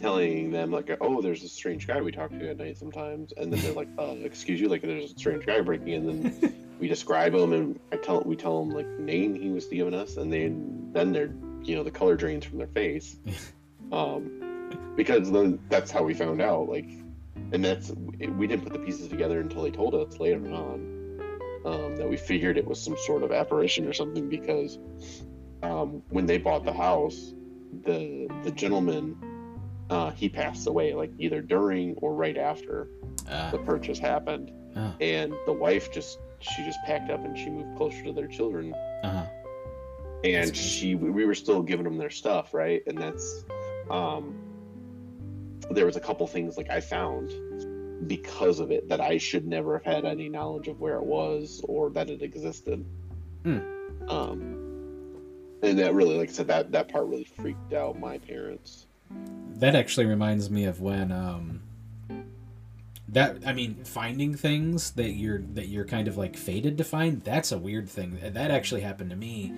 S2: telling them like, oh, there's a strange guy we talk to at night sometimes, and then they're like, uh, excuse you, like there's a strange guy breaking in, and then we describe him and I tell we tell him like the name he was giving us, and then then they're you know the color drains from their face, um, because then that's how we found out like, and that's we didn't put the pieces together until they told us later on um, that we figured it was some sort of apparition or something because um, when they bought the house, the the gentleman uh, he passed away, like either during or right after
S1: Uh,
S2: the purchase happened,
S1: oh,
S2: and the wife just she just packed up and she moved closer to their children,
S1: uh-huh.
S2: and she we were still giving them their stuff, right? And that's um, there was a couple things like I found because of it that I should never have had any knowledge of where it was or that it existed.
S1: Hmm.
S2: Um, and that really, like I said, that that part really freaked out my parents.
S1: That actually reminds me of when um that I mean finding things that you're that you're kind of like fated to find that's a weird thing that actually happened to me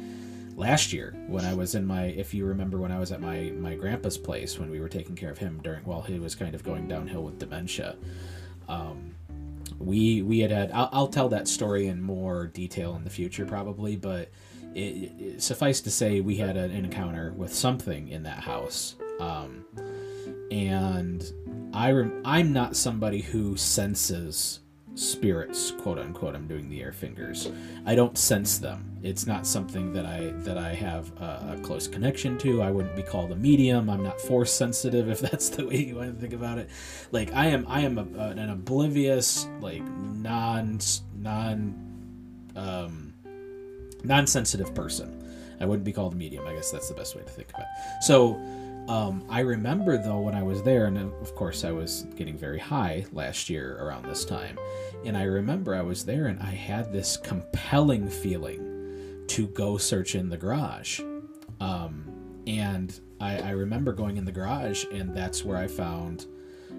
S1: last year when I was in my if you remember when I was at my my grandpa's place when we were taking care of him during while he was kind of going downhill with dementia um we we had had I'll, I'll tell that story in more detail in the future probably but it, it, suffice to say we had an encounter with something in that house um and I rem- I'm not somebody who senses spirits, quote unquote. I'm doing the air fingers. I don't sense them. It's not something that I that I have a, a close connection to. I wouldn't be called a medium. I'm not force sensitive, if that's the way you want to think about it. Like I am, I am a, an oblivious, like non non um, non sensitive person. I wouldn't be called a medium. I guess that's the best way to think about it. So um, I remember though when I was there, and of course I was getting very high last year around this time, and I remember I was there and I had this compelling feeling to go search in the garage. Um, and I, I remember going in the garage, and that's where I found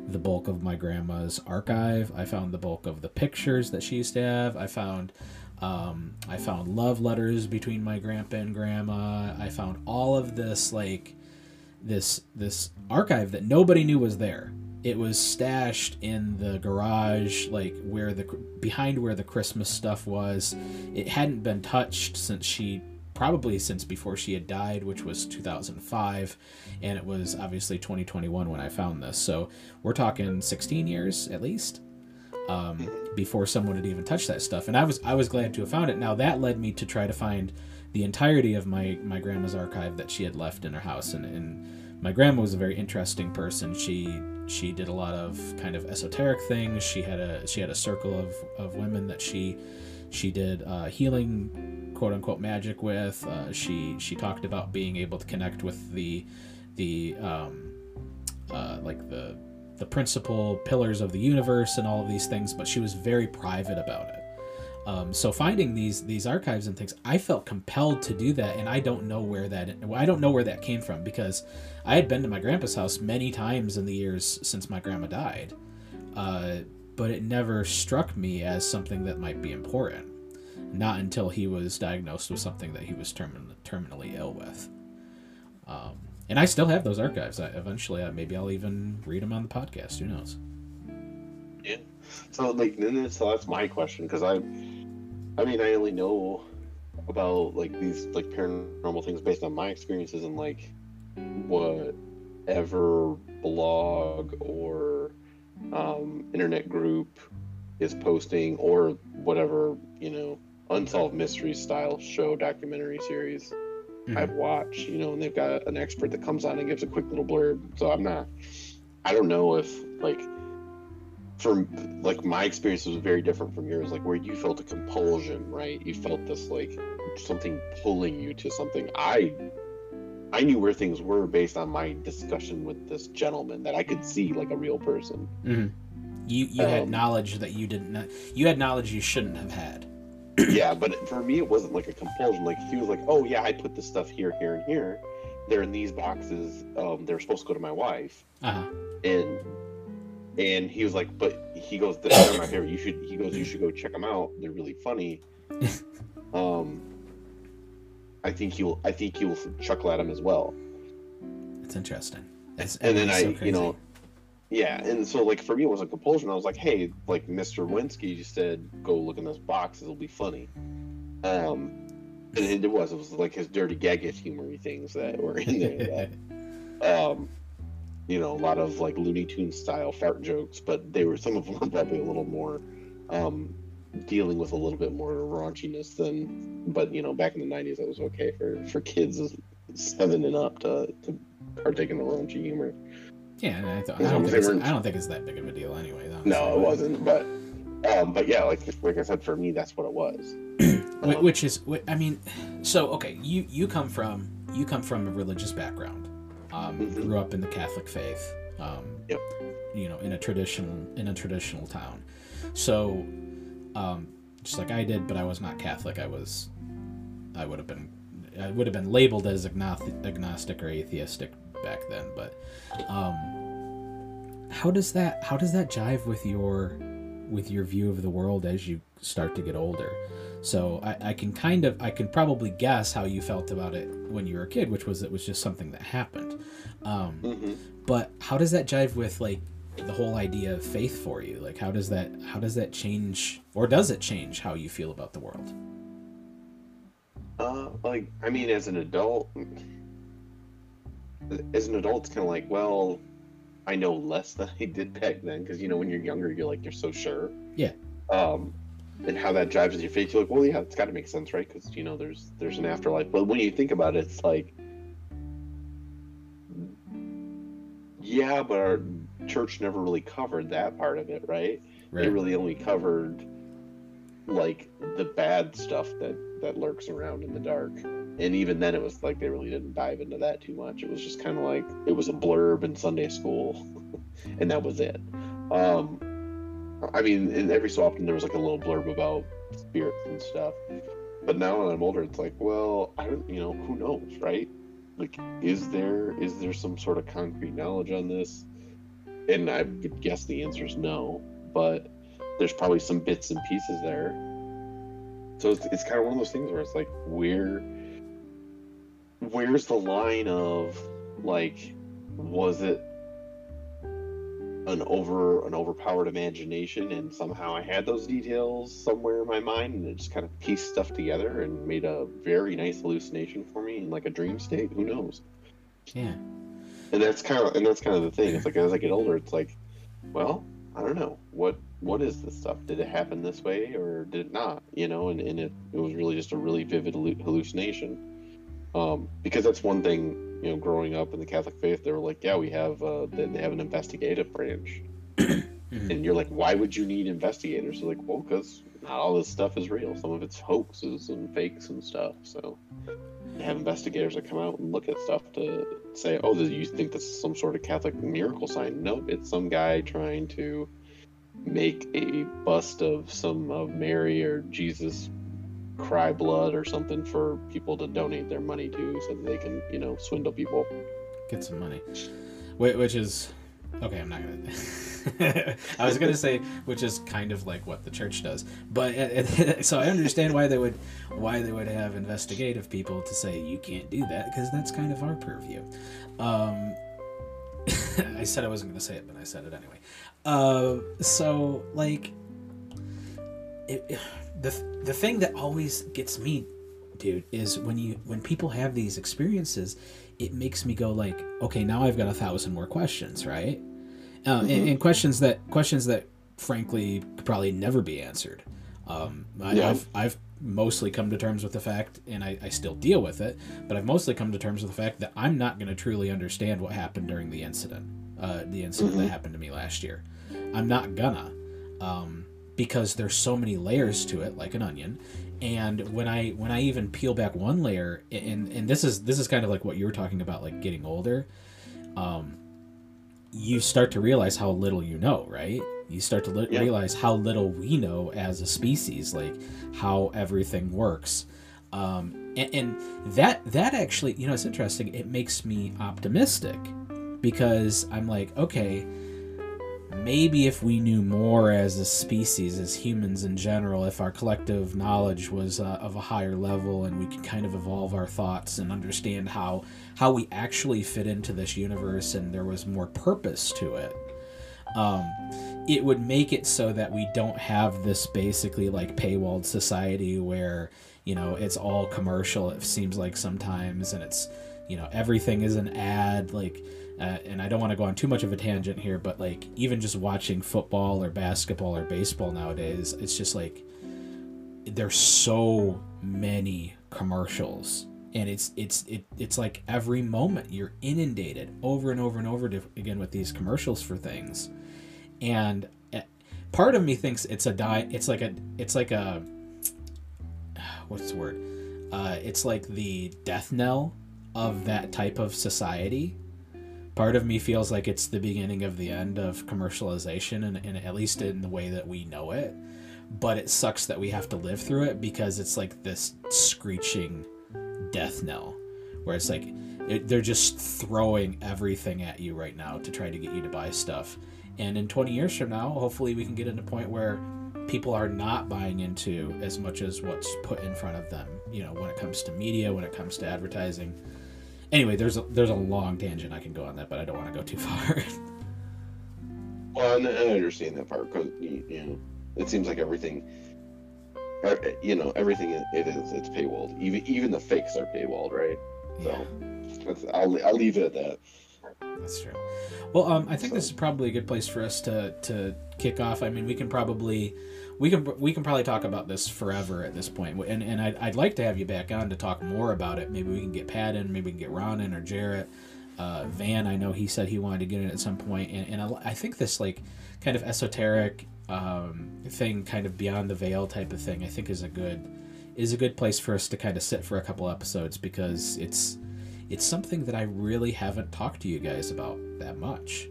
S1: the bulk of my grandma's archive. I found the bulk of the pictures that she used to have. I found um, I found love letters between my grandpa and grandma. I found all of this like this this archive that nobody knew was there. It was stashed in the garage, like where the behind where the Christmas stuff was. It hadn't been touched since she probably since before she had died, which was 2005, and it was obviously 2021 when I found this. So we're talking 16 years at least um, before someone had even touched that stuff. And I was I was glad to have found it. Now that led me to try to find the entirety of my my grandma's archive that she had left in her house and, and my grandma was a very interesting person. She she did a lot of kind of esoteric things. She had a she had a circle of, of women that she she did uh, healing quote unquote magic with. Uh, she she talked about being able to connect with the the um, uh, like the the principal pillars of the universe and all of these things but she was very private about it um, so finding these these archives and things, I felt compelled to do that, and I don't know where that I don't know where that came from because I had been to my grandpa's house many times in the years since my grandma died, uh, but it never struck me as something that might be important. Not until he was diagnosed with something that he was termin- terminally ill with. Um, and I still have those archives. I, eventually, I, maybe I'll even read them on the podcast. Who knows?
S2: Yeah. So like so that's my question because I, I mean I only know about like these like paranormal things based on my experiences and like whatever blog or um, internet group is posting or whatever you know unsolved mystery style show documentary series
S1: Mhm.
S2: I've watched you know and they've got an expert that comes on and gives a quick little blurb so I'm not I don't know if like from like my experience was very different from yours like where you felt a compulsion right you felt this like something pulling you to something i i knew where things were based on my discussion with this gentleman that i could see like a real person
S1: Mm-hmm. You you had
S2: Um,
S1: knowledge that you didn't. know- You had knowledge you shouldn't have had.
S2: yeah but for me it wasn't like a compulsion like he was like oh yeah i put this stuff here here and here they're in these boxes um they're supposed to go to my wife
S1: Uh huh.
S2: and and he was like but he goes they're my favorite. You should he goes you should go check them out. They're really funny. Um i think you'll i think you'll chuckle at them as well.
S1: It's interesting. It's,
S2: and then i
S1: so
S2: you know yeah and so like for me it was a compulsion. I was like hey like mr winsky just said go look in this box it'll be funny. Um and it was it was like his dirty gaggish humory things that were in there that um, you know, a lot of like Looney Tunes style fart jokes, but they were some of them were probably a little more um, dealing with a little bit more raunchiness than. But you know, back in the '90s, that was okay for for kids seven and up to to partake in the raunchy humor.
S1: Yeah, I, th- I, don't think it's, I don't think it's that big of a deal anyway.
S2: No, it wasn't. But um, but yeah, like like I said, for me, that's what it was.
S1: um, Which is, I mean, so okay, you you come from you come from a religious background, um, mm-hmm. grew up in the Catholic faith, um,
S2: yep.
S1: you know, in a traditional in a traditional town, so um, just like I did, but I was not Catholic. I was, I would have been, I would have been labeled as agnostic or atheistic back then. But um, how does that how does that jive with your with your view of the world as you start to get older? So I, I can kind of I can probably guess how you felt about it when you were a kid, which was it was just something that happened. Um, mm-hmm. But how does that jive with like the whole idea of faith for you? Like how does that how does that change or does it change how you feel about the world?
S2: Uh, like I mean, as an adult, as an adult, it's kind of like, well, I know less than I did back then because you know when you're younger, you're like you're so sure.
S1: Yeah.
S2: Um, and how that jives with your faith, you're like, well, yeah, it's got to make sense, right? Because you know there's there's an afterlife. But when you think about it, it's like, yeah, but our church never really covered that part of it, right? right. They really only covered like the bad stuff that that lurks around in the dark and even then it was like they really didn't dive into that too much it was just kind of like it was a blurb in sunday school and that was it um i mean and every so often there was like a little blurb about spirits and stuff. But now when i'm older it's like well i don't you know who knows right? Like is there is there some sort of concrete knowledge on this? And i would guess the answer is no but there's probably some bits and pieces there. So it's, it's kind of one of those things where it's like where where's the line of like was it an over an overpowered imagination and somehow I had those details somewhere in my mind and it just kind of pieced stuff together and made a very nice hallucination for me in like a dream state. Who knows?
S1: Yeah.
S2: And that's kind of and that's kind of the thing. It's like as I get older it's like well I don't know. What what is this stuff? Did it happen this way or did it not? You know and, and it, it was really just a really vivid hallucination. Um, because that's one thing you know growing up in the catholic faith they were like yeah we have uh, they have an investigative branch. Mm-hmm. and you're like why would you need investigators? They're like well because not all this stuff is real. Some of it's hoaxes and fakes and stuff. So they have investigators that come out and look at stuff to say oh you think this is some sort of catholic miracle sign? Nope it's some guy trying to make a bust of some of mary or jesus cry blood or something for people to donate their money to so that they can you know swindle people.
S1: Get some money. Which is okay i'm not gonna i was gonna say which is kind of like what the church does but so i understand why they would why they would have investigative people to say you can't do that because that's kind of our purview. Um i said i wasn't gonna say it but i said it anyway. Uh so like it, the the thing that always gets me, dude, is when you when people have these experiences, it makes me go like, okay, now I've got a thousand more questions, right? Uh, mm-hmm. and, and, questions that questions that frankly could probably never be answered. Um, I, yeah. I've I've mostly come to terms with the fact, and I, I still deal with it, but I've mostly come to terms with the fact that I'm not going to truly understand what happened during the incident, uh, the incident mm-hmm. that happened to me last year. I'm not gonna. Um, because there's so many layers to it like an onion. And when i when i even peel back one layer and and this is this is kind of like what you were talking about like getting older um you start to realize how little you know right? You start to li- yeah. realize how little we know as a species like how everything works. Um and, and that that actually you know it's interesting. It makes me optimistic because i'm like okay maybe if we knew more as a species, as humans in general, if our collective knowledge was uh, of a higher level and we could kind of evolve our thoughts and understand how how we actually fit into this universe and there was more purpose to it. Um, it would make it so that we don't have this basically like paywalled society where you know it's all commercial. It seems like sometimes, and it's you know everything is an ad like uh, and I don't want to go on too much of a tangent here, but like even just watching football or basketball or baseball nowadays, it's just like there's so many commercials and it's it's it, it's like every moment you're inundated over and over and over again with these commercials for things. And eh, part of me thinks it's a die it's like a it's like a what's the word? Uh, it's like the death knell of that type of society part of me feels like it's the beginning of the end of commercialization and, and at least in the way that we know it but it sucks that we have to live through it because it's like this screeching death knell where it's like it, they're just throwing everything at you right now to try to get you to buy stuff. And in 20 years from now hopefully we can get into a point where people are not buying into as much as what's put in front of them you know when it comes to media when it comes to advertising anyway there's a, there's a long tangent. I can go on that but i don't want to go too far.
S2: Well and i understand that part because you, you know it seems like everything uh, you know everything it is it's paywalled. Even even the fakes are paywalled right? So yeah. I'll, I'll leave it at that.
S1: That's true. Well um, i think so. this is probably a good place for us to to kick off. I mean we can probably we can we can probably talk about this forever at this point. And, and I'd, I'd like to have you back on to talk more about it. Maybe we can get pat in maybe we can get ron in or jarrett. Uh, van i know he said he wanted to get in at some point. And, and I, I think this like kind of esoteric um, thing, kind of beyond the veil type of thing, I think is a good is a good place for us to kind of sit for a couple episodes because it's it's something that I really haven't talked to you guys about that much.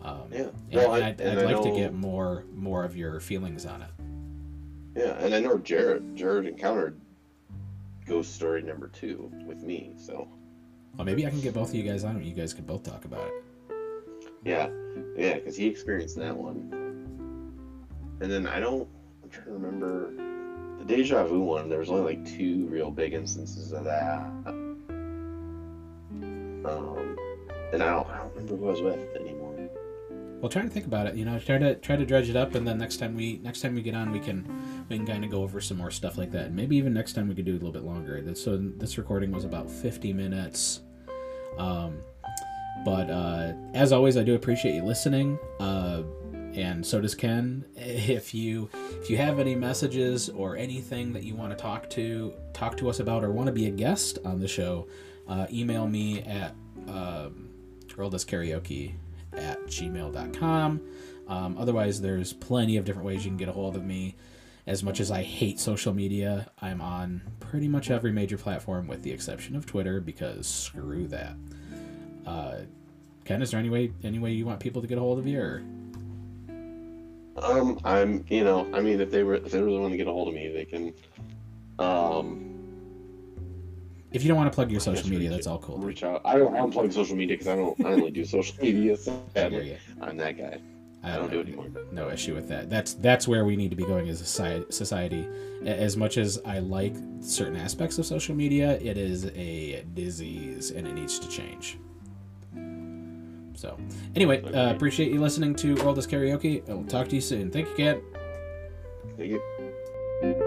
S1: Um, yeah, well, and, I, I'd, I'd like know, to get more more of your feelings on it.
S2: Yeah, and I know Jared Jared encountered Ghost Story number two with me, so.
S1: Well, maybe I can get both of you guys on. You guys can both talk about it.
S2: Yeah, yeah, because he experienced that one. And then I don't. I'm trying to remember the deja vu one. There was only like two real big instances of that. Um, and I don't. I don't remember who I was with anymore.
S1: Well, try to think about it. You know, try to try to dredge it up, and then next time we next time we get on, we can can kind of go over some more stuff like that. And maybe even next time we could do a little bit longer. So this recording was about 50 minutes. Um, but uh, as always, I do appreciate you listening. Uh, and so does Ken. If you if you have any messages or anything that you want to talk to talk to us about or want to be a guest on the show, uh, email me at um, karaoke at gmail.com. Um, otherwise, there's plenty of different ways you can get a hold of me. As much as I hate social media, I'm on pretty much every major platform with the exception of Twitter because screw that. Uh, Ken, is there any way any way you want people to get a hold of you or?
S2: Um, I'm, you know, I mean, if they were, if they really want to get a hold of me, they can. Um,
S1: if you don't want to plug your social media, that's all cool.
S2: Reach out. I don't, I don't plug social media because I don't, I only do social media. So I'm that guy. I don't, I don't do it anymore.
S1: No issue with that. That's that's where we need to be going as a society. As much as I like certain aspects of social media, it is a disease and it needs to change. So, anyway, uh, appreciate you listening to World is Karaoke. I will talk to you soon. Thank you, Ken.
S2: Thank you.